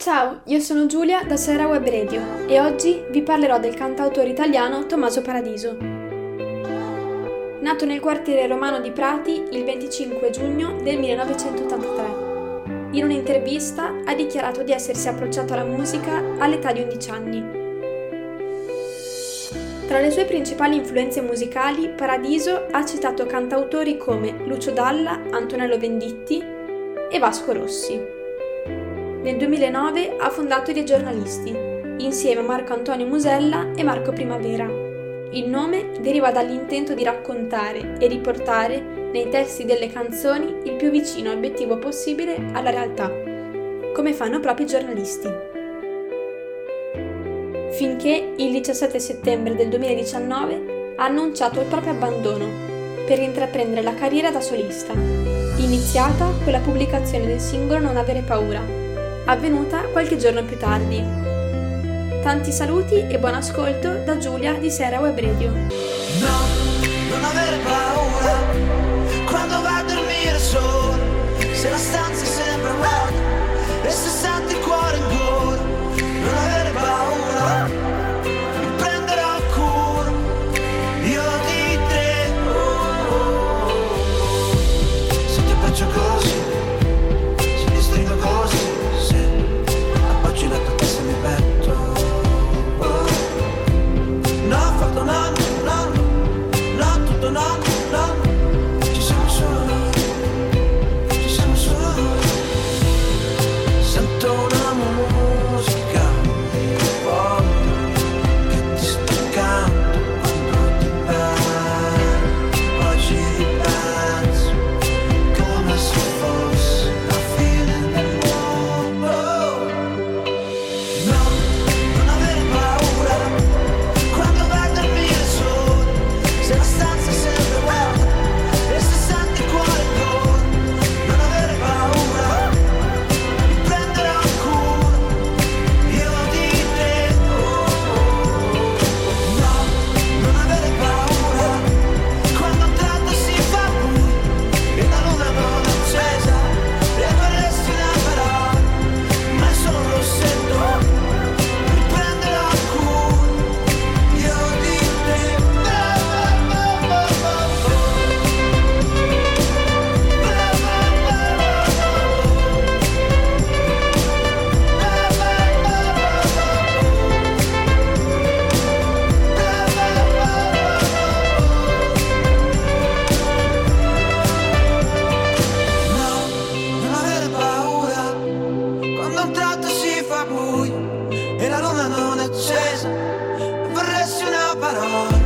Ciao, io sono Giulia da Sera Web Radio e oggi vi parlerò del cantautore italiano Tommaso Paradiso. Nato nel quartiere romano di Prati il 25 giugno del 1983. In un'intervista ha dichiarato di essersi approcciato alla musica all'età di 11 anni. Tra le sue principali influenze musicali, Paradiso ha citato cantautori come Lucio Dalla, Antonello Venditti e Vasco Rossi. Nel 2009 ha fondato Dei Giornalisti, insieme a Marco Antonio Musella e Marco Primavera. Il nome deriva dall'intento di raccontare e riportare nei testi delle canzoni il più vicino obiettivo possibile alla realtà, come fanno proprio i giornalisti finché il 17 settembre del 2019 ha annunciato il proprio abbandono per intraprendere la carriera da solista, iniziata con la pubblicazione del singolo Non avere paura, avvenuta qualche giorno più tardi. Tanti saluti e buon ascolto da Giulia di Sera Web Radio. No, non avere paura quando va a dormire solo, se la stanza at.